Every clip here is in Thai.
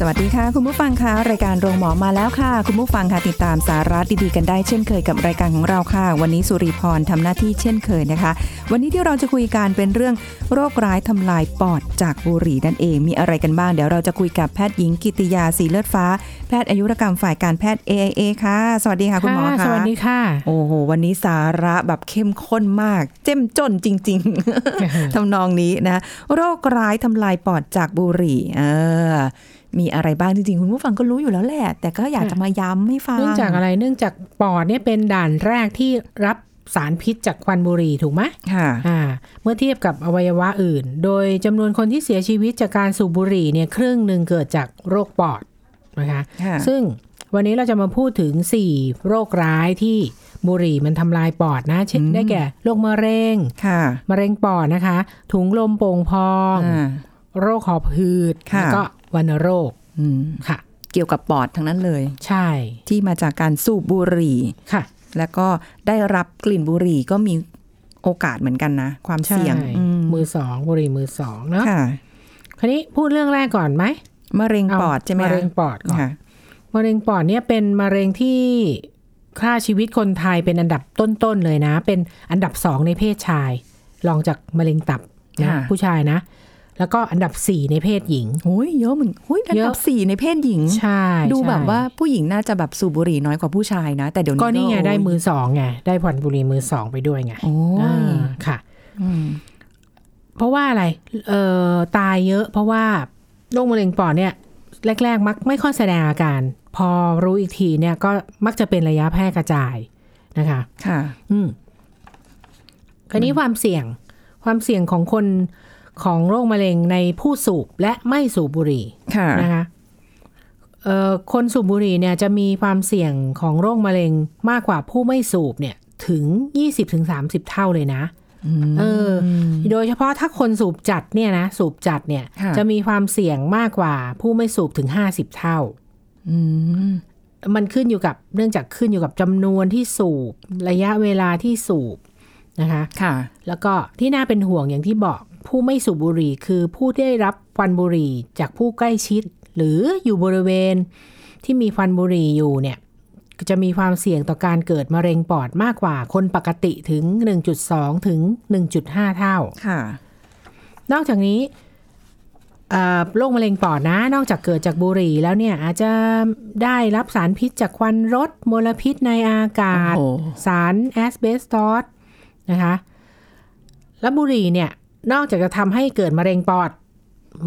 สวัสดีค่ะ คุณผู้ฟังคะรายการโรงหมอมาแล้วค่ะ คุณผู้ฟังค่ะติดตามสาระดีๆกันได้เช่นเคยกับรายการของเราค่ะ วันนี้สุริพรทำหน้าที่เช่นเคยนะคะ วันนี้ที่เราจะคุยกันเป็นเรื่องโรคร้ายทำลายปอดจากบุหรี่นั่นเองมีอะไรกันบ้างเดี๋ยวเราจะคุยกับแพทย์หญิงกิติยาสีเลือดฟ้า แพทย์อายุรกรรมฝ่ายการแพทย์ AIA ค่ะ สวัสดีค่ะคุณหมอค่ะสวัสดีค่ะโอ้โหวันนี้สาระแบบเข้มข้นมาก เจ้มจนจริง ๆทำนองนี้นะ โรคร้ายทำลายปอดจากบุหรี่เออ มีอะไรบ้างจริงๆ คุณผู้ฟังก็รู้อยู่แล้วแหละ แต่ก็อยากจะมาย้ำให้ฟัง เนื่องจากอะไรเนื่องจากปอดเนี่ยเป็นด่านแรกที่รับสารพิษจากควันบุหรี่ถูกไหมค่ะอ่า เมื่อเทียบกับอวัยวะอื่น โดยจำนวนคนที่เสียชีวิตจากการสูบบุหรี่เนี่ยครึ่งหนึ่งเกิดจากโรคปอดนะคะค่ะซึ่งวันนี้เราจะมาพูดถึง 4 โรคร้ายที่บุหรี่มันทำลายปอดนะ เช่นได้แก่โรคมะเร็งค่ะมะเร็งปอดนะคะ ถุงลมโป่งพองอ่าโรคหอบหืดค่ะแล้วก็ วัณโรคอืมค่ะ เกี่ยวกับปอดทั้งนั้นเลย ใช่ ที่มาจากการสูบบุหรี่ค่ะ แล้วก็ได้รับกลิ่นบุหรี่ก็มีโอกาสเหมือนกันนะ ความใช่เสี่ยงอืมมือสองบุหรี่มือสองเนาะค่ะคราวนี้พูดเรื่องแรกก่อนไหมมะเร็งปอดใช่ไหมมะคะเร็งปอดก่อนค่ะมะเร็งปอดเนี่ยเป็นมะเร็งที่ฆ่าชีวิตคนไทยเป็นอันดับต้นๆเลยนะ เป็นอันดับสองในเพศชายรองจากมะเร็งตับนะค่ะผู้ชายนะ แล้วก็อันดับสี่ในเพศหญิงโอ้ยเยอะเหมือนโอ้ยอันเยดัอะบสี่ในเพศหญิง ใช่ดูใช่แบบว่าผู้หญิงน่าจะแบบสูบบุหรี่น้อยกว่าผู้ชายนะ แต่เดี๋ยวนี้ก็นี่ไงโยได้มือสองไงได้ผ่อนบุหรี่มือสองไปด้วยไงโอ้อ่ายค่ะอืมเพราะว่าอะไรเอ่อตายเยอะ เพราะว่าโรคมะเร็งปอดเนี่ย แรก ๆ มักไม่ค่อยแสดงอาการ พอรู้อีกทีเนี่ยก็มักจะเป็นระยะแพร่กระจายนะคะ ค่ะ อืมคราวนี้ความเสี่ยงความเสี่ยงของคน ของโรคมะเร็งในผู้สูบและไม่สูบบุหรี่ค่ะนะคะเอ่อคนสูบบุหรี่เนี่ยจะมีความเสี่ยงของโรคมะเร็งมากกว่าผู้ไม่สูบเนี่ยถึง 20-30 เท่าเลยนะเออ โดยเฉพาะถ้าคนสูบจัดเนี่ยนะสูบจัดเนี่ยค่ะจะมีความเสี่ยงมากกว่าผู้ไม่สูบถึง 50 เท่าอืมมันขึ้นอยู่กับเนื่องจากขึ้นอยู่กับจำนวนที่สูบ ระยะเวลาที่สูบนะคะ ค่ะ แล้วก็ที่น่าเป็นห่วงอย่างที่บอก ผู้ไม่สูบบุหรี่คือผู้ที่ได้รับควันบุหรี่จากผู้ใกล้ชิด หรืออยู่บริเวณที่มีควันบุหรี่อยู่เนี่ยจะมีความเสี่ยงต่อการเกิดมะเร็งปอดมากกว่าคนปกติถึง 1.2 ถึง 1.5 เท่า ค่ะ นอกจากนี้เอ่อโรคมะเร็งปอดนะ นอกจากเกิดจากบุหรี่แล้วเนี่ยอาจจะได้รับสารพิษจากควันรถมลพิษในอากาศโอ้โหสารแอสเบสตอสนะคะ แล้วบุหรี่เนี่ย นอกจากจะทำให้เกิดมะเร็งปอด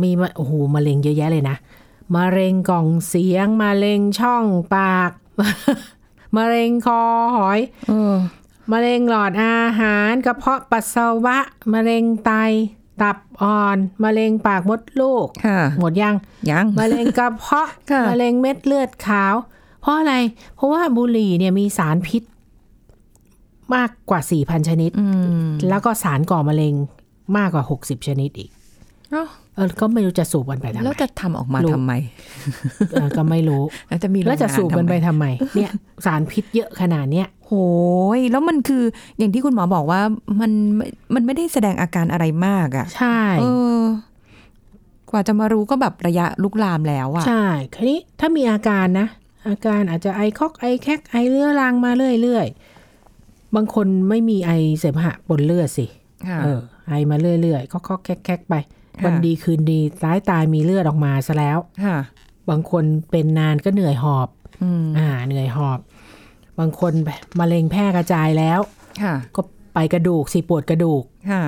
มีมะโอ้โหมะเร็งเยอะแยะเลยนะมะเร็งกล่องเสียงมะเร็งช่องปากมะเร็งคอหอยเออมะเร็งหลอดอาหารกระเพาะปัสสาวะมะเร็งไตตับอ่อนมะเร็งปากมดลูกค่ะหมดยังยังมะเร็งกระเพาะค่ะมะเร็งเม็ดเลือดขาว เพราะอะไร เพราะว่าบุหรี่เนี่ยมีสารพิษ มากกว่า4,000ชนิดอืมแล้วก็สารก่อมะเร็ง มากกว่า60ชนิดอีกเอ้าเออก็ไม่รู้จะสูบกันไปทำไมแล้วจะทำออกมารู้ทำไมเออก็ไม่รู้แล้วจะมีแล้วจะโรงงาสูบกันไปทำไมทำไม เนี่ยสารพิษเยอะขนาดเนี้ยโหยแล้วมันคืออย่างที่คุณหมอบอกว่ามันมันไม่ได้แสดงอาการอะไรมากอะใช่เออกว่าจะมารู้ก็แบบระยะลุกลามแล้วอะใช่คราวนี้ถ้ามีอาการนะ อาการอาจจะไอคอกไอแคกไอเรื้อรังมาเรื่อยๆบางคนไม่มีไอเสมหะปนเลือดสิค่ะเออ ไอมาเรื่อยๆคอกๆแคกๆไปค่ะวันดีคืนดีร้ายตายมีเลือดออกมาซะแล้วค่ะบางคนเป็นนานก็เหนื่อยหอบอืมอ่า เหนื่อยหอบ บางคนมะเร็งแพร่กระจายแล้วค่ะก็ไปกระดูกสิปวดกระดูกค่ะ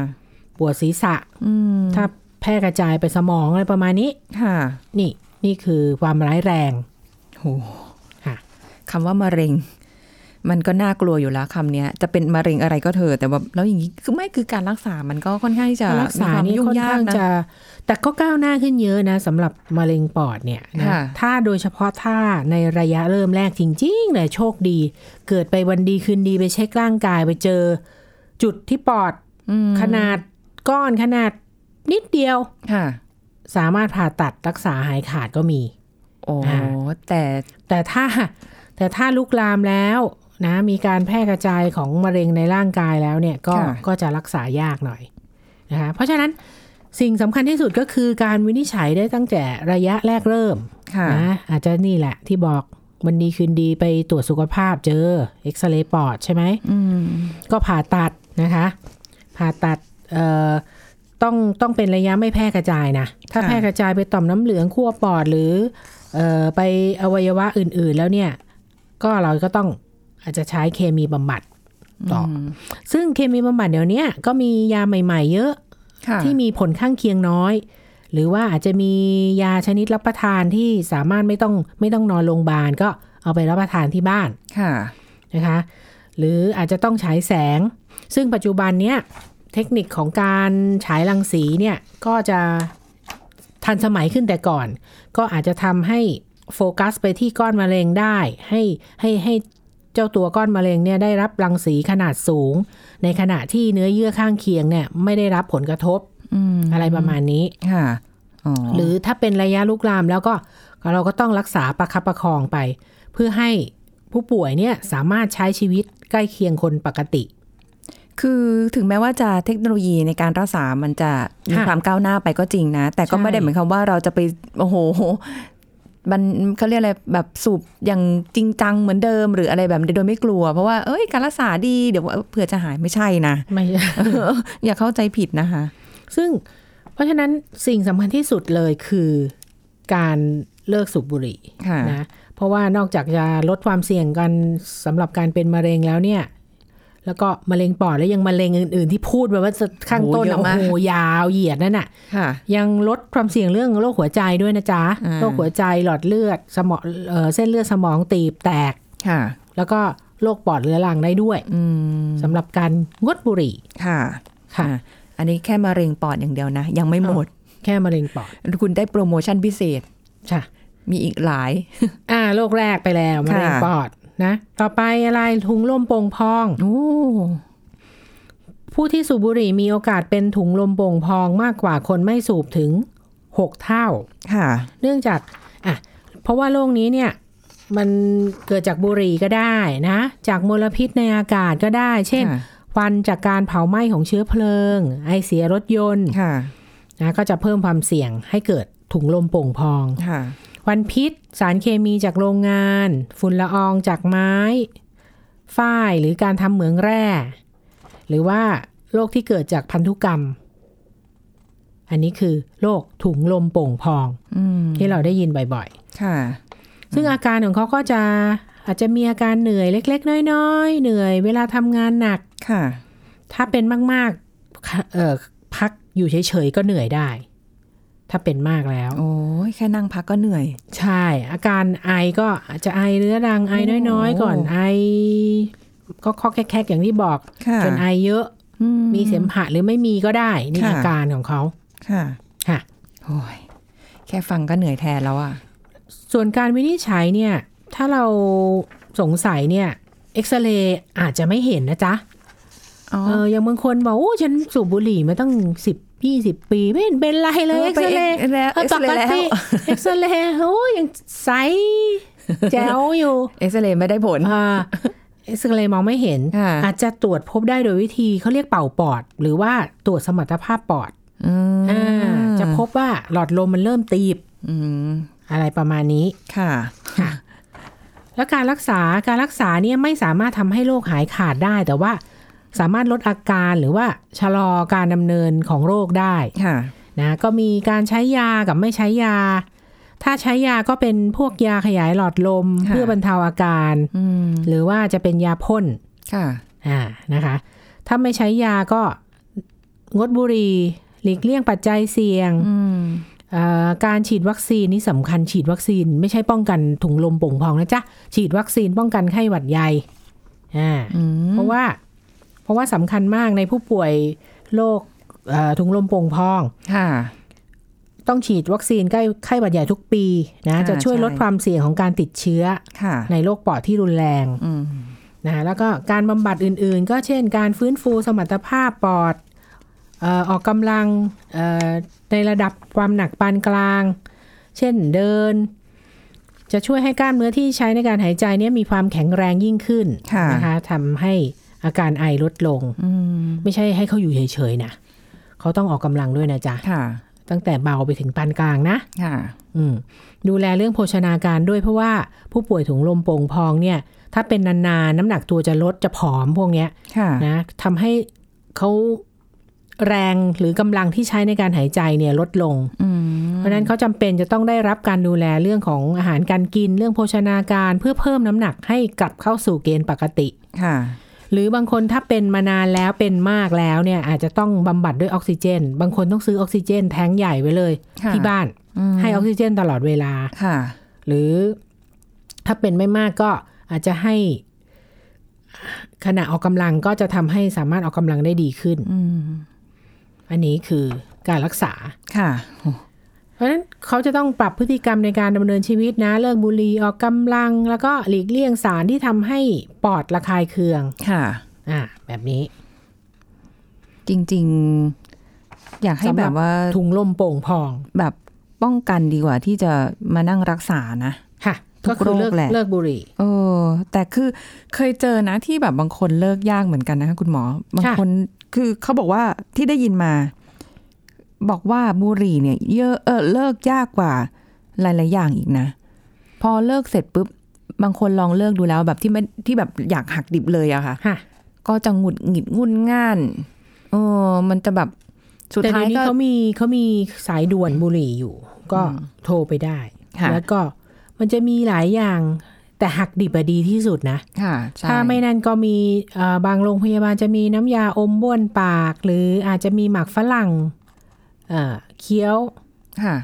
ปวดศีรษะอืมถ้าแพร่กระจายไปสมองอะไรประมาณนี้ค่ะนี่นี่คือความร้ายแรงโหค่ะคำว่ามะเร็ง มันก็น่ากลัวอยู่แล้วคำเนี้ยจะเป็นมะเร็งอะไรก็เถอะแต่แบบแล้วอย่างนี้คือไม่คือการรักษามันก็ค่อนข้างที่จะรักษามีควมนี่ยุ่งค่อนยาข้ากงนะจะแต่ก็ก้าวหน้าขึ้นเยอะนะสำหรับมะเร็งปอดเนี่ยนะค่ะถ้าโดยเฉพาะถ้าในระยะเริ่มแรกจริงๆเลยโชคดี เกิดไปวันดีคืนดีไปเช็คร่างกายไปเจอ จุดที่ปอดอืมขนาดก้อนขนาดนิดเดียวค่ะสามารถผ่าตัดรักษาหายขาดก็มี โอ้อ่าแต่แต่ถ้าแต่ถ้าลุกลามแล้ว นะมีการแพร่กระจายของมะเร็งในร่างกายแล้วเนี่ยก็ก็จะรักษายากหน่อยนะคะเพราะฉะนั้นสิ่งสำคัญที่สุดก็คือการวินิจฉัยได้ตั้งแต่ระยะแรกเริ่มค่ะนะอาจจะนี่แหละที่บอกวันดีคืนดีไปตรวจสุขภาพเจอเอ็กซเรย์ปอดใช่ไหมอืมก็ผ่าตัดนะคะ ผ่าตัดเอ่อต้องต้องเป็นระยะไม่แพร่กระจายนะ ถ้าค่ะแพร่กระจายไปต่อมน้ำเหลืองขั้วปอดหรือเอ่อไปอวัยวะอื่น ๆ แล้วเนี่ย ก็เราก็ต้อง อาจจะใช้เคมีบำบัดต่ออมซึ่งเคมีบำบัดเดี๋ยวนี้ก็มียาใหม่ ๆ เยอะค่ะที่มีผลข้างเคียงน้อย หรือว่าอาจจะมียาชนิดรับประทานที่สามารถไม่ต้องไม่ต้องนอนโรงพยาบาลก็เอาไปรับประทานที่บ้านค่ะนะคะ หรืออาจจะต้องฉายแสง ซึ่งปัจจุบันเนี้ยเทคนิคของการฉายรังสีเนี่ยก็จะทันสมัยขึ้นแต่ก่อน ก็อาจจะทำให้โฟกัสไปที่ก้อนมะเร็งได้ ให้ให้ให้ เจ้าตัวก้อนมะเร็งเนี่ยได้รับรังสีขนาดสูง ในขณะที่เนื้อเยื่อข้างเคียงเนี่ยไม่ได้รับผลกระทบอืมอะไรประมาณนี้ค่ะอ๋อหรือถ้าเป็นระยะลุกลามแล้วก็เราก็ต้องรักษาประคับประคองไป เพื่อให้ผู้ป่วยเนี่ยสามารถใช้ชีวิตใกล้เคียงคนปกติ คือถึงแม้ว่าจะเทคโนโลยีในการรักษามันจะมีค่ะความก้าวหน้าไปก็จริงนะ แต่ก็ใช่ไม่ได้หมายความว่าเราจะไปโอ้โห มันเขาเรียกอะไรแบบสูบอย่างจริงจังเหมือนเดิม หรืออะไรแบบนี้โดยไม่กลัว เพราะว่าเอ้ยการรักษาดีเดี๋ยวเผื่อจะหายไม่ใช่นะไม่อย่าเข้าใจผิดนะคะ ซึ่งเพราะฉะนั้นสิ่งสำคัญที่สุดเลยคือการเลิกสูบบุหรี่ค่ะนะเพราะว่านอกจากจะลดความเสี่ยงกันสำหรับการเป็นมะเร็งแล้วเนี่ย แล้วก็มะเร็งปอดแล้วยังมะเร็งอื่น ๆ ที่พูดไปว่าจะข้างต้นโอ้เยอะโอ้มากโหยาวเหยียดนั่นน่ะค่ะ ยังลดความเสี่ยงเรื่องโรคหัวใจด้วยนะจ๊ะอ่าโรคหัวใจหลอดเลือดสมองเอ่อเส้นเลือดสมองตีบแตกค่ะแล้วก็โรคปอดเรื้อรังได้ด้วยอืมสำหรับการงดบุหรี่ค่ะค่ะอะ อันนี้แค่มะเร็งปอดอย่างเดียวนะ ยังไม่หมด แค่มะเร็งปอด คุณได้โปรโมชั่นพิเศษ ค่ะ มีอีกหลาย อ่าโรคแรกไปแล้วมะเร็งค่ะปอด นะ ต่อไปอะไรถุงลมโป่งพองโอ้ผู้ที่สูบบุหรี่มีโอกาสเป็นถุงลมโป่งพองมากกว่าคนไม่สูบถึง 6 เท่า ค่ะ เนื่องจากอะเพราะว่าโรคนี้เนี่ยมันเกิดจากบุหรี่ก็ได้นะ จากมลพิษในอากาศก็ได้ เช่นค่ะควันจากการเผาไหม้ของเชื้อเพลิง ไอเสียรถยนต์ ค่ะนะก็จะเพิ่มความเสี่ยงให้เกิดถุงลมโป่งพอง ค่ะค วันพิษ สารเคมีจากโรงงาน ฝุ่นละอองจากไม้ ฝ้ายหรือการทำเหมืองแร่ หรือว่าโรคที่เกิดจากพันธุกรรม อันนี้คือโรคถุงลมโป่งพองอืมที่เราได้ยินบ่อยค่ะๆซึ่งอาการของเขาก็จะอาจจะมีอาการเหนื่อยเล็ก ๆ น้อยๆ เหนื่อยเวลาทำงานหนัก ค่ะ ถ้าเป็นมากๆค่ะเออพักอยู่เฉยๆ ก็เหนื่อยได้ ถ้าเป็นมากแล้ว โอ้ยแค่นั่งพักก็เหนื่อย ใช่ อาการไอก็อาจจะไอเรื้อรังไอน้อยๆ ก่อนไอ ก็คอกแคกๆอย่างที่บอกค่ะจนไอเยอะอืมีเสมหะหรือไม่มีก็ได้นี่ค่ะอาการของเขาค่ะค่ะโอ้ยแค่ฟังก็เหนื่อยแทนแล้วอะส่วนการวินิจฉัยเนี่ย ถ้าเราสงสัยเนี่ยเอ็กซเรย์อาจจะไม่เห็นนะจ๊ะอ๋อเอออย่างบางคนบอกโอ้ฉันสูบบุหรี่มาตั้งสิบ ยี่สิบปีไม่เห็นเป็นไรเลยเออเอ็กไปซเรย์เอ็กแล้วเออเอ็กปซเรกย์แล้วติเอ็กซเรย์โอ้ยยังใสแจ๋วอยู่ เอ็กซเรย์ไม่ได้ผลอ่าเอ็กซเรย์มองไม่เห็นค่ะอาจจะตรวจพบได้โดยวิธีเขาเรียกเป่าปอด หรือว่าตรวจสมรรถภาพปอดอืมอ่าจะพบว่าหลอดลมมันเริ่มตีบอืมอะไรประมาณนี้ค่ะแล้วการรักษาการรักษาเนี่ยไม่สามารถทำให้โรคหายขาดได้ แต่ว่า สามารถลดอาการหรือว่าชะลอการดำเนินของโรคได้ค่ะนะก็มีการใช้ยากับไม่ใช้ยา ถ้าใช้ยาก็เป็นพวกยาขยายหลอดลมค่ะเพื่อบรรเทาอาการอืมหรือว่าจะเป็นยาพ่นค่ะอ่านะคะ ถ้าไม่ใช้ยาก็งดบุหรี่หลีกเลี่ยงปัจจัยเสี่ยงอืมเอ่อการฉีดวัคซีนนี่สำคัญฉีดวัคซีนไม่ใช่ป้องกันถุงลมโป่งพองนะจ๊ะ ฉีดวัคซีนป้องกันไข้หวัดใหญ่อ่าอืมเพราะว่า เพราะว่าสำคัญมากในผู้ป่วยโรคเอ่อถุงลมโป่งพองค่ะต้องฉีดวัคซีนใกล้ไข้หวัดใหญ่ทุกปีนะอ่าจะช่วยใช่ลดความเสี่ยงของการติดเชื้อค่ะในโรคปอดที่รุนแรงอืมนะแล้วก็การบำบัดอื่นๆ ก็เช่นการฟื้นฟูสมรรถภาพปอดเอ่อออกกำลังเอ่อในระดับความหนักปานกลาง เช่นเดิน จะช่วยให้กล้ามเนื้อที่ใช้ในการหายใจเนี่ยมีความแข็งแรงยิ่งขึ้นค่ะนะคะทำให้ อาการไอลดลงอืมไม่ใช่ให้เขาอยู่เฉยๆนะเขาต้องออกกำลังด้วยนะจ๊ะค่ะตั้งแต่เบาไปถึงปานกลางนะค่ะอืมดูแลเรื่องโภชนาการด้วยเพราะว่าผู้ป่วยถุงลมโป่งพองเนี่ย ถ้าเป็นนานๆน้ำหนักตัวจะลดจะผอมพวกเนี้ยค่ะนะทำให้เขาแรงหรือกำลังที่ใช้ในการหายใจเนี่ยลดลงอืมเพราะฉะนั้นเขาจำเป็นจะต้องได้รับการดูแลเรื่องของอาหารการกินเรื่องโภชนาการเพื่อเพิ่มน้ำหนักให้กลับเข้าสู่เกณฑ์ปกติ ค่ะ หรือบางคนถ้าเป็นมานานแล้วเป็นมากแล้วเนี่ยอาจจะต้องบำบัดด้วยออกซิเจน บางคนต้องซื้อออกซิเจน แท้งใหญ่ไว้เลยค่ะที่บ้านมให้ออกซิเจนตลอดเวลาค่ะ หรือถ้าเป็นไม่มากก็อาจจะให้ขณะออกกำลังก็จะทำให้สามารถออกกำลังได้ดีขึ้นอืมอันนี้คือการรักษาค่ะเพ ราะฉะนั้นเขาจะต้องปรับพฤติกรรมในการดำเนินชีวิตนะ เลิกบุหรี่ออกกำลัง แล้วก็หลีกเลี่ยงสารที่ทำให้ปอดระคายเคือง ค่ะ อ่า แบบนี้ จริง ๆ อยากให้สำหแบรับบว่าถุงลมโป่งพอง แบบป้องกันดีกว่าที่จะมานั่งรักษานะค่ะทุกก็คือเลิกโรคแหละเลิกบุหรี่เออแต่คือเคยเจอนะที่แบบบางคนเลิกยากเหมือนกันนะคะคุณหมอ บางค่ะคนคือเขาบอกว่าที่ได้ยินมา บอกว่าบุหรี่เนี่ยเยอะเออเลิกยากกว่าหลายๆอย่างอีกนะ พอเลิกเสร็จปุ๊บบางคนลองเลิกดูแล้วแบบที่ไม่ที่แบบอยากหักดิบเลยอะค่ะค่ะก็จะหงุดหงิดงุนง่านเออมันจะแบบสุดแต่ท้าเดี๋ยยวนี้ก็เขามีเขามีสายด่วนบุหรี่อยู่ ก็โทรไปได้ค่ะแล้วก็มันจะมีหลายอย่างแต่หักดิบอะดีที่สุดนะค่ะใช่ถ้าไม่นั่นก็มีเอ่อบางโรงพยาบาลจะมีน้ำยาอมบ้วนปาก หรืออาจจะมีหมักฝรั่ง เอ่อเคี้ยวค่ะ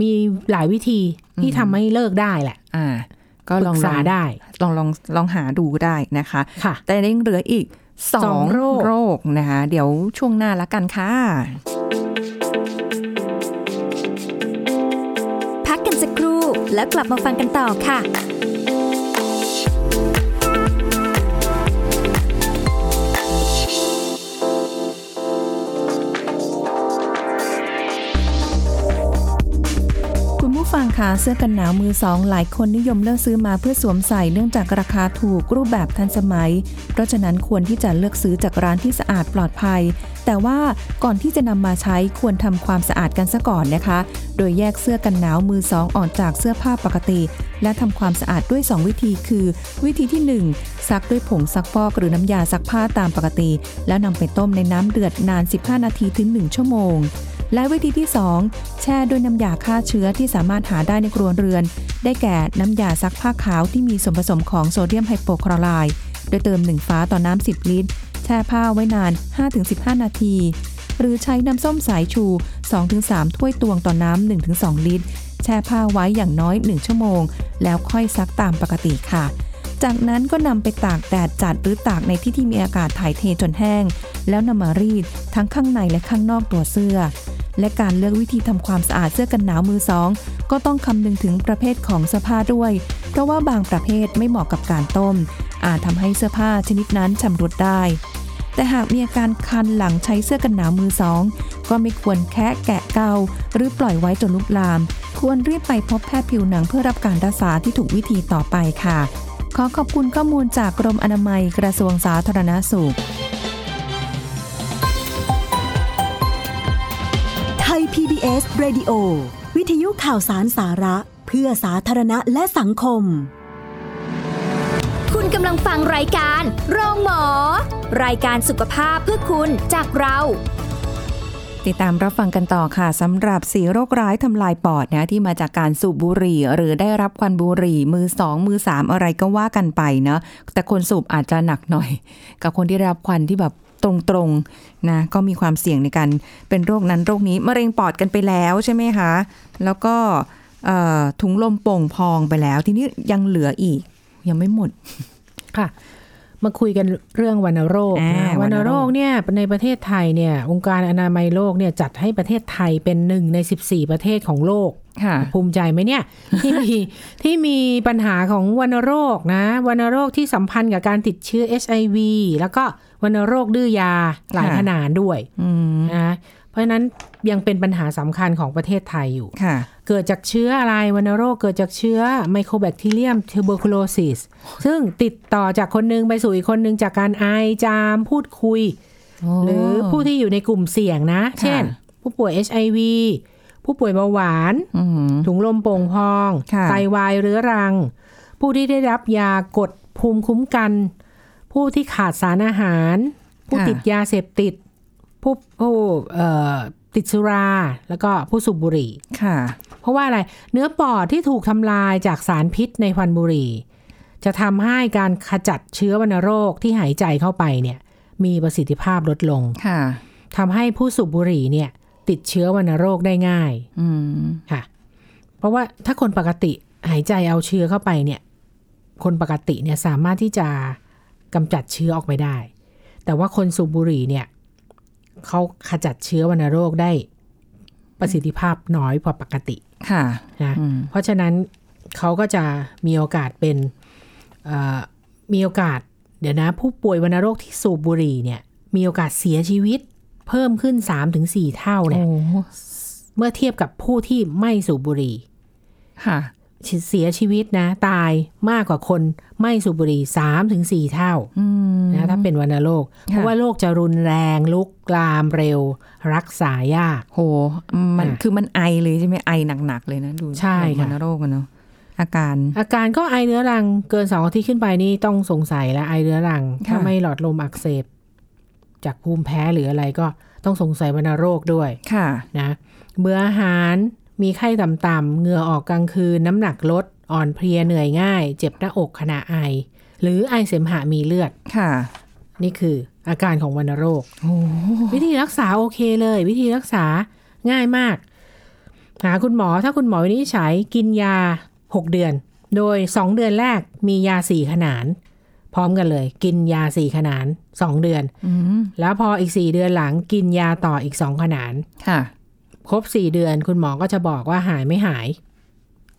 มีหลายวิธีที่ทำให้เลิกได้แหละ อ่า ก็ปรึลองกษาลองได้ ลองลองลองหาดูได้นะคะค่ะแต่ยังเหลืออีกสอสองงโรคโรคนะคะ เดี๋ยวช่วงหน้าละกันค่ะ พักกันสักครู่แล้วกลับมาฟังกันต่อค่ะ ผู้ฟังคะเสื้อกันหนาวมือสองหลายคนนิยมเลือกซื้อมาเพื่อสวมใส่เนื่องจากราคาถูกรูปแบบทันสมัย เพราะฉะนั้นควรที่จะเลือกซื้อจากร้านที่สะอาดปลอดภัย แต่ว่าก่อนที่จะนำมาใช้ควรทำความสะอาดกันซะก่อนนะคะ โดยแยกเสื้อกันหนาวมือสองออกจากเสื้อผ้าปกติ และทำความสะอาดด้วย 2 วิธีคือ วิธีที่ 1 ซักด้วยผงซักฟอกหรือน้ำยาซักผ้าตามปกติ แล้วนำไปต้มในน้ำเดือดนาน 15 นาทีถึง 1 ชั่วโมง และวิธีที่ 2 แช่ด้วยน้ำยาฆ่าเชื้อที่สามารถหาได้ในครัวเรือน ได้แก่น้ำยาซักผ้าขาวที่มีส่วนผสมของโซเดียมไฮโปคลอไรด์โดยเติม 1 ฟ้าต่อน้ำ 10 ลิตร แช่ผ้าไว้นาน 5-15 นาที หรือใช้น้ำส้มสายชู 2-3 ถ้วยตวงต่อน้ำ 1-2 ลิตร แช่ผ้าไว้อย่างน้อย 1 ชั่วโมง แล้วค่อยซักตามปกติค่ะจากนั้นก็นำไปตากแดดจัดหรือตากในที่ที่มีอากาศถ่ายเทจนแห้ง แล้วนำมารีดทั้งข้างในและข้างนอกตัวเสื้อ และการเลือกวิธีทำความสะอาดเสื้อกันหนาวมือสองก็ต้องคำนึงถึงประเภทของเสื้อผ้าด้วย เพราะว่าบางประเภทไม่เหมาะกับการต้ม อาจทำให้เสื้อผ้าชนิดนั้นชำรุดได้ แต่หากมีอาการคันหลังใช้เสื้อกันหนาวมือสองก็ไม่ควรแคะแกะเกาหรือปล่อยไว้จนลุกลาม ควรรีบไปพบแพทย์ผิวหนังเพื่อรับการรักษาที่ถูกวิธีต่อไปค่ะ ขอขอบคุณข้อมูลจากกรมอนามัยกระทรวงสาธารณสุข SBS Radio วิทยุข่าวสารสาระ เพื่อสาธารณะและสังคม คุณกำลังฟังรายการโรงหมอ รายการสุขภาพเพื่อคุณจากเราติดตามรับฟังกันต่อค่ะสำหรับสีโรคร้ายทำลายปอดนะที่มาจากการสูบบุหรี่ หรือได้รับควันบุหรี่ มือสองมือสามอะไรก็ว่ากันไปนะแต่คนสูบอาจจะหนักหน่อย กับคนที่ได้รับควันที่แบบ ตรงๆนะก็มีความเสี่ยงในการเป็นโรคนั้นโรคนี้มะเร็งปอดกันไปแล้วใช่ไหมคะ แล้วก็เอ่อถุงลมโป่งพองไปแล้ว ทีนี้ยังเหลืออีก ยังไม่หมดค่ะมาคุยกันเรื่องวัณโรคอ่านะวัวัณณโรโรคคเนี่ยในประเทศไทยเนี่ยองค์การอนามัยโลกเนี่ยจัดให้ประเทศไทยเป็นหนึ่งใน 14 ประเทศของโลกค่ะภูมิใจไหมเนี่ยที่มีที่มีปัญหาของวัณโรคนะวัณโรคที่สัมพันธ์กับการติดเชื้อ HIV แล้วก็ วัณโรคดื้อยาหลายค่ะขนาดด้วยอืมนะเพราะฉะนั้นยังเป็นปัญหาสำคัญของประเทศไทยอยู่ค่ะเกิดจากเชื้ออะไรวัณโรคเกิดจากเชื้อไมโครแบคทีเรียมเทอร์โบคโลซิสซึ่งติดต่อจากคนหนึงไปสู่อีกคนหนึงจากการไอจามพูดคุย หรือผู้ที่อยู่ในกลุ่มเสี่ยงนะ เช่น ผู้ป่วย HIV ผู้ป่วยเบาหวานอืมถุงลมโป่งพองค่ะไตวายเรื้อรัง ผู้ที่ได้รับยากดภูมิคุ้มกัน ผู้ที่ขาดสารอาหาร ผู้ติดยาเสพติด ผู้ผู้เอ่อติดสุรา แล้วก็ผู้สูบบุหรี่ค่ะ เพราะว่าอะไรเนื้อปอดที่ถูกทำลายจากสารพิษในควันบุหรี่ จะทำให้การขจัดเชื้อวัณโรคที่หายใจเข้าไปเนี่ยมีประสิทธิภาพลดลงค่ะทำให้ผู้สูบบุหรี่เนี่ย ติดเชื้อวัณโรคได้ง่ายอืมค่ะ เพราะว่าถ้าคนปกติหายใจเอาเชื้อเข้าไปเนี่ย คนปกติเนี่ยสามารถที่จะ กำจัดเชื้อออกไปได้ แต่ว่าคนสูบบุหรี่เนี่ยเขาขจัดเชื้อวัณโรคได้ประสิทธิภาพน้อยกว่าปกติ ค่ะนะอืมเพราะฉะนั้นเขาก็จะมีโอกาสเป็นเอ่อมีโอกาสเดี๋ยวนะ ผู้ป่วยวัณโรคที่สูบบุหรี่เนี่ย มีโอกาสเสียชีวิตเพิ่มขึ้น3-4เท่าเนี่ยโอ้เมื่อเทียบกับผู้ที่ไม่สูบบุหรี่ค่ะ เสียชีวิตนะ ตายมากกว่าคนไม่สูบบุหรี่3-4เท่าอืมนะถ้าเป็นวัณโรค เพราะว่าโรคจะรุนแรงลุกลามเร็ว รักษายาก โห มันอะคือมันไอเลยใช่ไหมไอหนัก ๆ เลยนะ ดูใช่ค่ะวัณโรคอะเนาะอาการ อาการก็ไอเรื้อรังเกินสองอาทิตย์ขึ้นไปนี่ต้องสงสัยแล้วไอเรื้อรัง ถ้าค่ะไม่หลอดลมอักเสบ จากภูมิแพ้หรืออะไรก็ต้องสงสัยวัณโรคด้วยค่ะนะเบื่ออาหาร มีไข้ต่ำๆเหงื่อออกกลางคืน น้ำหนักลด อ่อนเพลียเหนื่อยง่าย เจ็บหน้าอกขณะไอ หรือไอเสมหะมีเลือดค่ะ นี่คืออาการของวัณโรคโอ้วิธีรักษาโอเคเลย วิธีรักษาง่ายมาก หาคุณหมอถ้าคุณหมอวินิจฉัยกินยา 6 เดือน โดย 2 เดือนแรกมียาสี่ขนาน พร้อมกันเลย กินยาสี่ขนาน 2 เดือนอืมแล้วพออีก 4 เดือนหลังกินยาต่ออีก 2 ขนานค่ะ ครบ4เดือน คุณหมอก็จะบอกว่าหายไม่หาย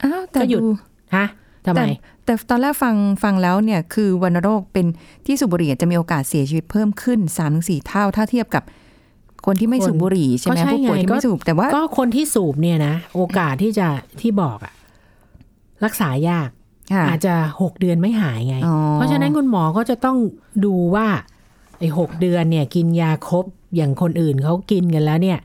อ้าวแต่ก็หยุดดูฮะทำไมแต่แต่ตอนแรกฟังฟังแล้วเนี่ยคือวัณโรคเป็นที่สูบบุหรี่จะมีโอกาสเสียชีวิตเพิ่มขึ้น3าถึงสเท่าถ้าเทียบกับคนที่ไม่คนสูบบุหรี่ใช่ไหมก็ใช่ผู้ป่วยไงที่ก็ไม่สูบแต่ว่าก็คนที่สูบเนี่ยนะ โอกาสที่จะที่บอกอะรักษายากค่ะอาจจะหกเดือนไม่หายไงอ๋อเพราะฉะนั้นคุณหมอก็จะต้องดูว่าไอ้หกเดือนเนี่ย กินยาครบอย่างคนอื่นเขากินกันแล้วเนี่ย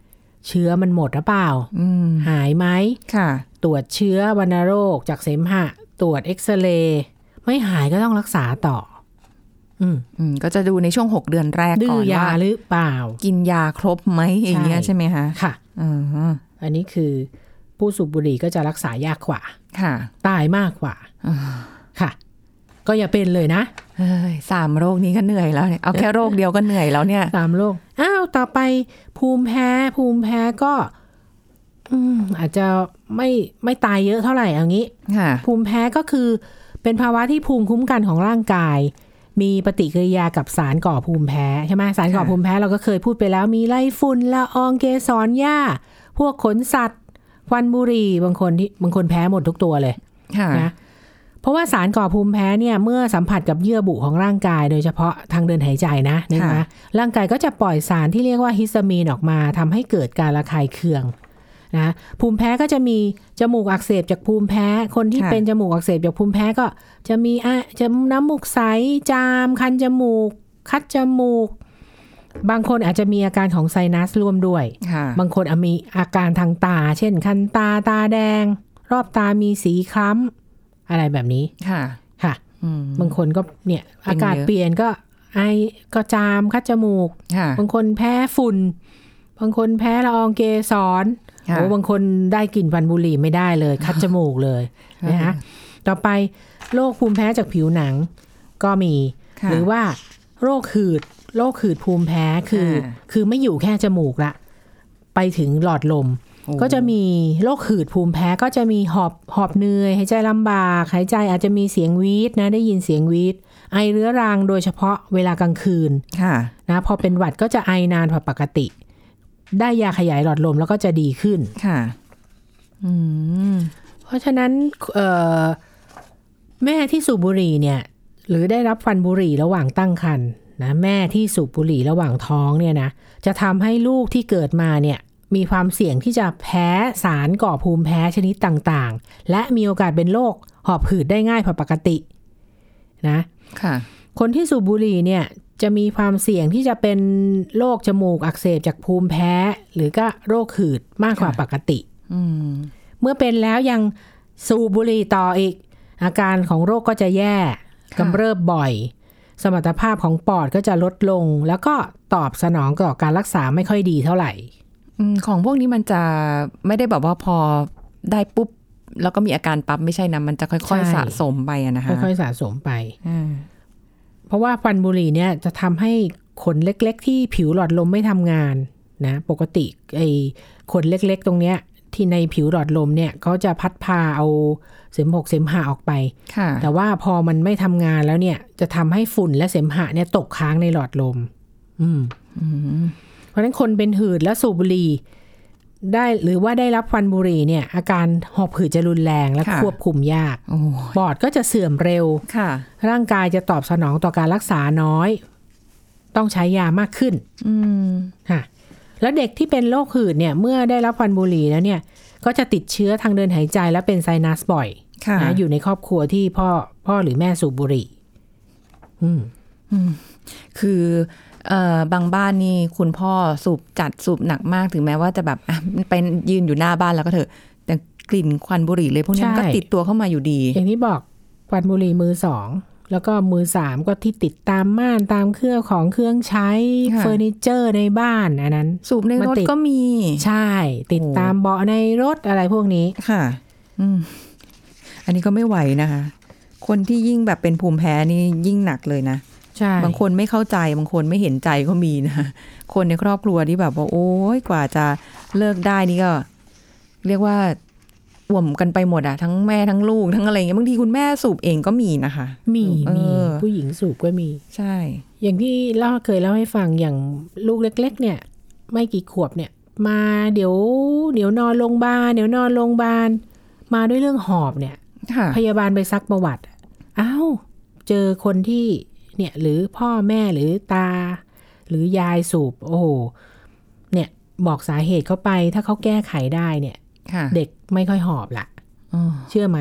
เชื้อมันหมดหรือเปล่าอืมหายไหมค่ะ ตรวจเชื้อวัณโรคจากเสมหะ ตรวจเอ็กซเรย์ไม่หายก็ต้องรักษาต่อ อืมอืมก็จะดูในช่วง6เดือนแรกดื้ก่ออนยาว่าหรือเปล่า กินยาครบไหมอย่างเงี้ยใช่ใช่ไหมคะค่ะอืมอันนี้คือผู้สูบบุหรี่ก็จะรักษายากกว่า ค่ะ ตายมากกว่าอ่าค่ะ ก็อย่าเป็นเลยนะเฮ้ยสามโรคนี้ก็เหนื่อยแล้วเนี่ยเอาแค่โรคเดียวก็เหนื่อยแล้วเนี่ยสามโรคอ้าว ต่อไปภูมิแพ้ภูมิแพ้ก็อืมอาจจะไม่ไม่ตายเยอะเท่าไหร่เอางี้ค่ะภูมิแพ้ก็คือเป็นภาวะที่ภูมิคุ้มกันของร่างกาย มีปฏิกิริยากับสารก่อภูมิแพ้ใช่ไหมสารก่อค่ะภูมิแพ้เราก็เคยพูดไปแล้วมีไรฝุ่นละอองเกสรหญ้า พวกขนสัตว์ควันบุหรี่บางคนที่บางคนแพ้หมดทุกตัวเลยค่ะนะ เพราะว่าสารก่อภูมิแพ้เนี่ยเมื่อสัมผัสกับเยื่อบุของร่างกาย โดยเฉพาะทางเดินหายใจนะนี่ค่ะนะร่างกายก็จะปล่อยสารที่เรียกว่าฮิสตามีนออกมาทำให้เกิดการระคายเคืองนะภูมิแพ้ก็จะมีจมูกอักเสบจากภูมิแพ้ คนที่เป็นจมูกอักเสบจากภูมิแพ้ก็จะมีอะจะน้ำมูกใสจาม คันจมูก คัดจมูก บางคนอาจจะมีอาการของไซนัสร่วมด้วยค่ะบางคนอาจมีอาการทางตา เช่น คันตาตาแดง รอบตามีสีคล้ำ อะไรแบบนี้ค่ะค่ะอืมบางคนก็เนี่ยเป็นอากาศเยอะเปลี่ยนก็ไอก็จามคัดจมูกค่ะบางคนแพ้ฝุ่น บางคนแพ้ละอองเกสรค่ะโอ้บางคนได้กลิ่นฟันบุหรี่ไม่ได้เลย คัดจมูกเลยนะคะต่อไปโรคภูมิแพ้จากผิวหนังก็มีค่ะหรือว่าโรคหืดโรคหืดภูมิแพ้คืออ่าคือไม่อยู่แค่จมูกละ ไปถึงหลอดลมโอ้ ก็จะมีโรคหืดภูมิแพ้ก็จะมีหอบหอบเหนื่อยหายใจลำบากหายใจอาจจะมีเสียงวีดนะได้ยินเสียงวีดไอเรื้อรังโดยเฉพาะเวลากลางคืนค่ะนะพอเป็นหวัดก็จะไอนานกว่าปกติ ได้ยาขยายหลอดลมแล้วก็จะดีขึ้นค่ะอืมเพราะฉะนั้นเอ่อแม่ที่สูบบุหรี่เนี่ย หรือได้รับฟันบุหรี่ระหว่างตั้งครรภ์นะแม่ที่สูบบุหรี่ระหว่างท้องเนี่ยนะจะทำให้ลูกที่เกิดมาเนี่ย มีความเสี่ยงที่จะแพ้สารก่อภูมิแพ้ชนิดต่างๆ และมีโอกาสเป็นโรคหอบหืดได้ง่ายผิดปกตินะค่ะคนที่สูบบุหรี่เนี่ยจะมีความเสี่ยงที่จะเป็นโรคจมูกอักเสบจากภูมิแพ้ หรือก็โรคหืดมากกว่าปกติอืมเมื่อเป็นแล้วยังสูบบุหรี่ต่ออีก อาการของโรคก็จะแย่ค่ะกำเริบบ่อย สมรรถภาพของปอดก็จะลดลง แล้วก็ตอบสนองต่อการรักษาไม่ค่อยดีเท่าไหร่อืม ของพวกนี้มันจะไม่ได้แบบว่าพอได้ปุ๊บ แล้วก็มีอาการปั๊บไม่ใช่นะ มันจะค่อยใช่ๆสะสมไปอะนะคะค่อยๆสะสมไปอืมเพราะว่าควันบุหรี่เนี่ยจะทำให้ขนเล็ก ๆ ที่ผิวหลอดลมไม่ทำงานนะปกติไอ้ขนเล็ก ๆ ตรงเนี้ยที่ในผิวหลอดลมเนี่ยเขาจะพัดพาเอาเสมหกเสมหะออกไปค่ะแต่ว่าพอมันไม่ทำงานแล้วเนี่ย จะทำให้ฝุ่นและเสมหะเนี่ยตกค้างในหลอดลม อืมอืม เพราะฉะนั้นคนเป็นหืดและสูบบุหรี่ได้หรือว่าได้รับควันบุหรี่เนี่ย อาการหอบหืดจะรุนแรงและควบคุมยากโอ้ปอดก็จะเสื่อมเร็วค่ะ ร่างกายจะตอบสนองต่อการรักษาน้อย ต้องใช้ยามากขึ้นอืมค่ะแล้วเด็กที่เป็นโรคหืดเนี่ย เมื่อได้รับควันบุหรี่แล้วเนี่ย ก็จะติดเชื้อทางเดินหายใจและเป็นไซนัสบ่อยค่ะนะอยู่ในครอบครัวที่พ่อพ่อหรือแม่สูบบุหรี่ อืมคือเอ่อ บางบ้านนี่คุณพ่อสูบจัดสูบหนักมากถึงแม้ว่าจะแบบอะเป็นยืนอยู่หน้าบ้านแล้วก็เถอะ แต่กลิ่นควันบุหรี่เลยพวกนี้มันก็ใช่ติดตัวเข้ามาอยู่ดี อย่างที่บอกควันบุหรี่มือสองแล้วก็มือสามก็ที่ติดตามม่านตามเครื่องของเครื่องใช้ค่ะเฟอร์นิเจอร์ในบ้านอันนั้น สูบในมันรถติดก็มี ใช่ ติดโอ้ตามเบาะในรถอะไรพวกนี้ค่ะ อืมอันนี้ก็ไม่ไหวนะคะ คนที่ยิ่งแบบเป็นภูมิแพ้นี่ยิ่งหนักเลยนะใช่ บางคนไม่เข้าใจบางคนไม่เห็นใจก็มีนะคนในครอบครัวที่แบบว่าโอ้ยกว่าจะเลิกได้นี่ก็ เรียกว่าอ่วมกันไปหมดอะทั้งแม่ทั้งลูกทั้งอะไรเงี้ยบางทีคุณแม่สูบเองก็มีนะคะ มีเอมีอผู้หญิงสูบก็มี ใช่ อย่างที่เล่าเคยเล่าให้ฟังอย่างลูกเล็ก ๆ เนี่ย ไม่กี่ขวบเนี่ย มาเดี๋ยว เดี๋ยวนอนโรงพยาบาลเดี๋ยวนอนโรงพยาบาลมาด้วยเรื่องหอบเนี่ยค่ะพยาบาลไปซักประวัติอ้าวเจอคนที่ เนี่ยหรือพ่อแม่หรือตา หรือยายสูบ โอ้โหเนี่ยบอกสาเหตุเขาไป ถ้าเขาแก้ไขได้เนี่ยค่ะเด็กไม่ค่อยหอบละอ๋อเชื่อไหม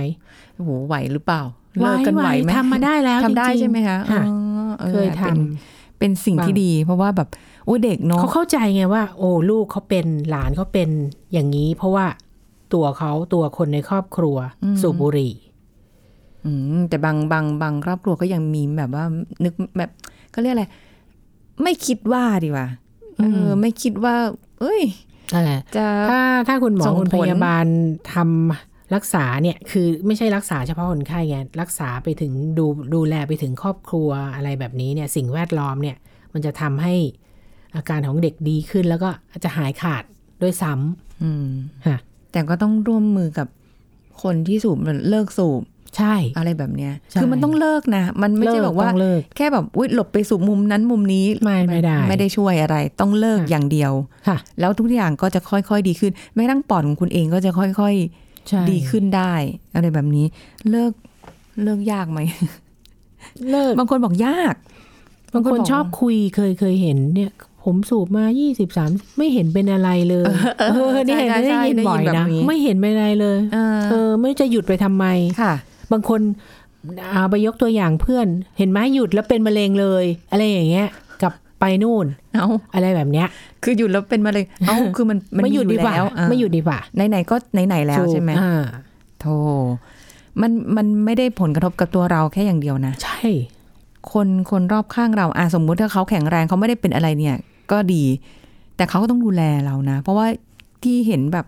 โอ้โหไหวหรือเปล่าเลิกกันไหวไหมทำมาได้แล้วทำได้จริงๆใช่ไหมคะค่ะอ๋อออเคยทำเป็นเป็นสิ่งที่บางดี เพราะว่าแบบโอ้ยเด็กเนาะเขาเข้าใจไงว่า โอ้ลูกเขาเป็นหลานเขาเป็นอย่างนี้ เพราะว่าตัวเขาตัวคนในครอบครัวสูบบุหรี่อืม แต่บางบางบางครอบครัวก็ยังมีแบบว่านึกแบบก็เรียกอะไร ไม่คิดว่าดีกว่าเออมไม่คิดว่า เอ้ยนั่นแหละจะถ้าถ้าคุณหมอส่งคุณผพลยาบาลทำรักษาเนี่ยคือไม่ใช่รักษาเฉพาะคนไข้ไงรักษาไปถึงดูดูแลไปถึงครอบครัวอะไรแบบนี้เนี่ย สิ่งแวดล้อมเนี่ย มันจะทำให้อาการของเด็กดีขึ้นแล้วก็อาจจะหายขาดด้วยซ้อืมำค่ะแต่ก็ต้องร่วมมือกับคนที่สูบเลิกสูบ ใช่ อะไรแบบเนี้ยใช่คือมันต้องเลิกนะ มันไม่ใช่เลิกแบบว่าต้องเลิกแค่แบบอุ้ยหลบไปสูบมุมนั้นมุมนี้ไม่ไม่ได้ ไม่ได้ช่วยอะไร ต้องเลิกค่ะอย่างเดียวค่ะ แล้วทุกอย่างก็จะค่อยๆดีขึ้น แม้กระทั่งปอดของคุณเองก็จะค่อยใช่ๆดีขึ้นได้ อะไรแบบนี้ เลิกเลิกยากไหมเลิกบางคนบอกยาก บางคนบอกชอบคุยเคยเคยเห็นเนี่ยผมสูบมายี่สิบสามไม่เห็นเป็นอะไรเลย เออนี่เห็นใช่ได้ใช่ยินได้ยินบ่อยแบบนะนี้ไม่เห็นเป็นอะไรเลย เออเออไม่รู้จะหยุดไปทำไม ค่ะ บางคนเอาไปยกตัวอย่างเพื่อน เห็นไหมหยุดแล้วเป็นมะเร็งเลย อะไรอย่างเงี้ยกลับไปนู่น เอาอะไรแบบเนี้ย คือหยุดแล้วเป็นมาเลยเอ้าคือมันมันไม่หยุดดีกว่าแล้วอะไม่หยุดดีกว่าไหนๆก็ไหนๆแล้วใช่ไหมอ่าโธ่มันมันไม่ได้ผลกระทบกับตัวเราแค่อย่างเดียวนะ ใช่ คนคนรอบข้างเราอะสมมุติถ้าเขาแข็งแรงเขาไม่ได้เป็นอะไรเนี่ย ก็ดี แต่เขาก็ต้องดูแลเรานะ เพราะว่าที่เห็นแบบ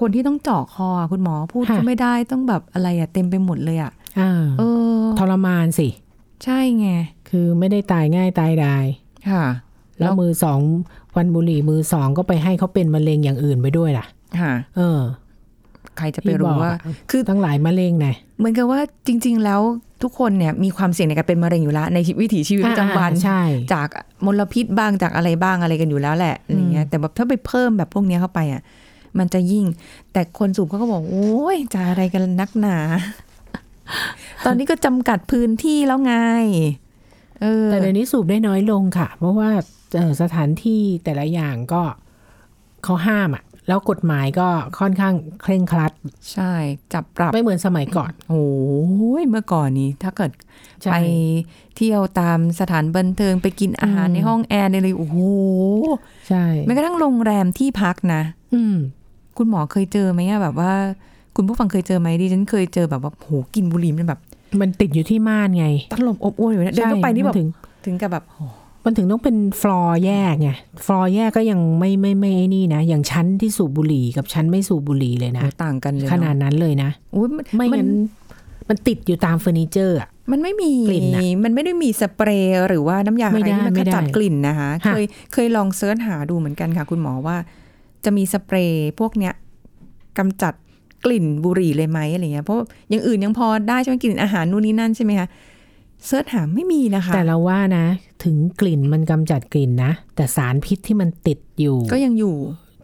คนที่ต้องเจาะคออะคุณหมอพูดก็ไม่ได้ต้องแบบอะไรอะเต็มไปหมดเลยอะอ่าเออทรมานสิ ใช่ไง คือไม่ได้ตายง่ายตายดายค่ะ แล้วมือสองวันบุหรี่มือสองก็ไปให้เขาเป็นมะเร็งอย่างอื่นไปด้วยล่ะ ค่ะ เออ ใครจะไปรู้ว่าที่บอกอะคือตั้งหลายมะเร็งไงเหมือนกับว่าจริง ๆ แล้วทุกคนเนี่ยมีความเสี่ยงในการเป็นมะเร็งอยู่แล้ว ในวิถีชีวิตประจำวันอ่าใช่จากมลพิษบ้างจากอะไรบ้างอะไรกันอยู่แล้วแหละอะไรเงี้ยแต่แบบถ้าไปเพิ่มแบบพวกเนี้ยเข้าไปอะ มันจะยิ่ง แต่คนสูบเขาก็บอก โอ้ยจะอะไรกันนักหนา ตอนนี้ก็จำกัดพื้นที่แล้วไงเออแต่เดี๋ยวนี้สูบได้น้อยลงค่ะ เพราะว่าเอ่อสถานที่แต่ละอย่างก็เขาห้ามอะ แล้วกฎหมายก็ค่อนข้างเคร่งครัด ใช่ จับปรับไม่เหมือนสมัยก่อน โอ้ยเมื่อก่อนนี้ ถ้าเกิดใช่ไปเที่ยวตามสถานบันเทิงไปกินอาหารอืมในห้องแอร์ในเลยโอ้โหใช่แม้กระทั่งโรงแรมที่พักนะ อืม คุณหมอเคยเจอไหมอะแบบว่า คุณผู้ฟังเคยเจอไหมดิฉันเคยเจอแบบว่าโหกินบุหรี่มันแบบ มันติดอยู่ที่ม่านไงตลบอบอวลอยู่นะเดินเข้าไปนี่แบบมันถึงถึงกับแบบโหมันถึงต้องเป็นฟลอร์แยกไงฟลอร์แยกก็ยังไม่ไม่ไม่ไอ้นี่นะ อย่างชั้นที่สูบบุหรี่กับชั้นไม่สูบบุหรี่เลยนะ ต่างกันเลยขนาดนั้นเลยนะโอ้ยมันไม่มังั้นมันติดอยู่ตามเฟอร์นิเจอร์อะมันไม่มีกลิ่นน่ะมันไม่ได้มีสเปรย์หรือว่าน้ำยาไม่อะไรได้ที่มันไม่ได้ขจัดกลิ่นนะคะค่ะเคยเคยลอง search หาดูเหมือนกันค่ะ คุณหมอว่า จะมีสเปรย์พวกเนี้ยกำจัดกลิ่นบุหรี่เลยไหมอะไรเงี้ยเพราะอย่างอื่นยังพอได้ใช่ไหมกลิ่นอาหารนู่นนี่นั่นใช่ไหมคะเซิร์ชหาไม่มีนะคะ แต่เราว่านะ ถึงกลิ่นมันกำจัดกลิ่นนะ แต่สารพิษที่มันติดอยู่ ก็ยังอยู่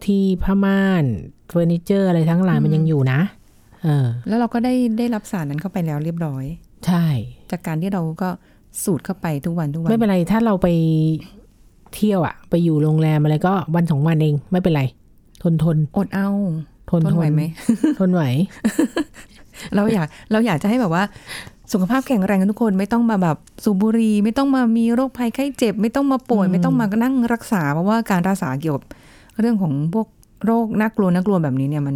ที่ผ้าม่านเฟอร์นิเจอร์อะไรทั้งหลายมันยังอยู่นะเออแล้วเราก็ได้ได้รับสารนั้นเข้าไปแล้วเรียบร้อย ใช่ จากการที่เราก็สูดเข้าไปทุกวันทุกวัน ไม่เป็นไรถ้าเราไปเที่ยวอะไปอยู่โรงแรมอะไรก็วันสองวันเองไม่เป็นไร ทนทนอดเอา ทนทนไหวไหมทนไหว เราอยากเราอยากจะให้แบบว่า สุขภาพแข็งแรงกันทุกคนไม่ต้องมาแบบสูบบุหรี่ไม่ต้องมามีโรคภัยไข้เจ็บ ไม่ต้องมาป่วยอืมไม่ต้องมานั่งรักษาเพราะว่าการรักษาเกี่ยวกับเรื่องของพวกโรคน่ากลัวน่ากลัวแบบนี้เนี่ยมัน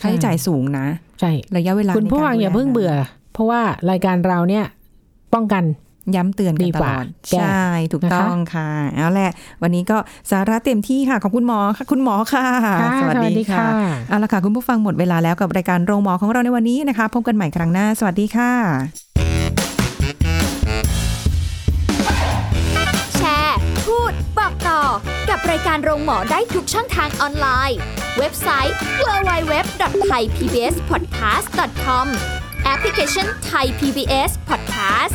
ค่าใช้จ่ายสูงนะใช่ระยะเวลาคุณผู้ฟังในกรอย่าเพิ่งดูแลเบื่อ เพราะว่ารายการเราเนี่ยป้องกัน ย้ำเตือนกันดีตกลว่าอดแก้ใช่ถูกนะคะต้องค่ะเอาแหละ วันนี้ก็สาระเต็มที่ค่ะ ขอบคุณหมอค่ะคุณหมอค่ะค่ะ สวัสดีค่ะเอาละค่ะคุณผู้ฟังหมดเวลาแล้วกับรายการโรงหมอของเราในวันนี้นะคะพบกันใหม่ครั้งหน้า สวัสดีค่ะ แชร์ พูด บอกต่อ กับรายการโรงหมอได้ทุกช่องทางออนไลน์ เว็บไซต์ www.thaipbspodcast.com แอปพลิเคชัน Thai PBS Podcast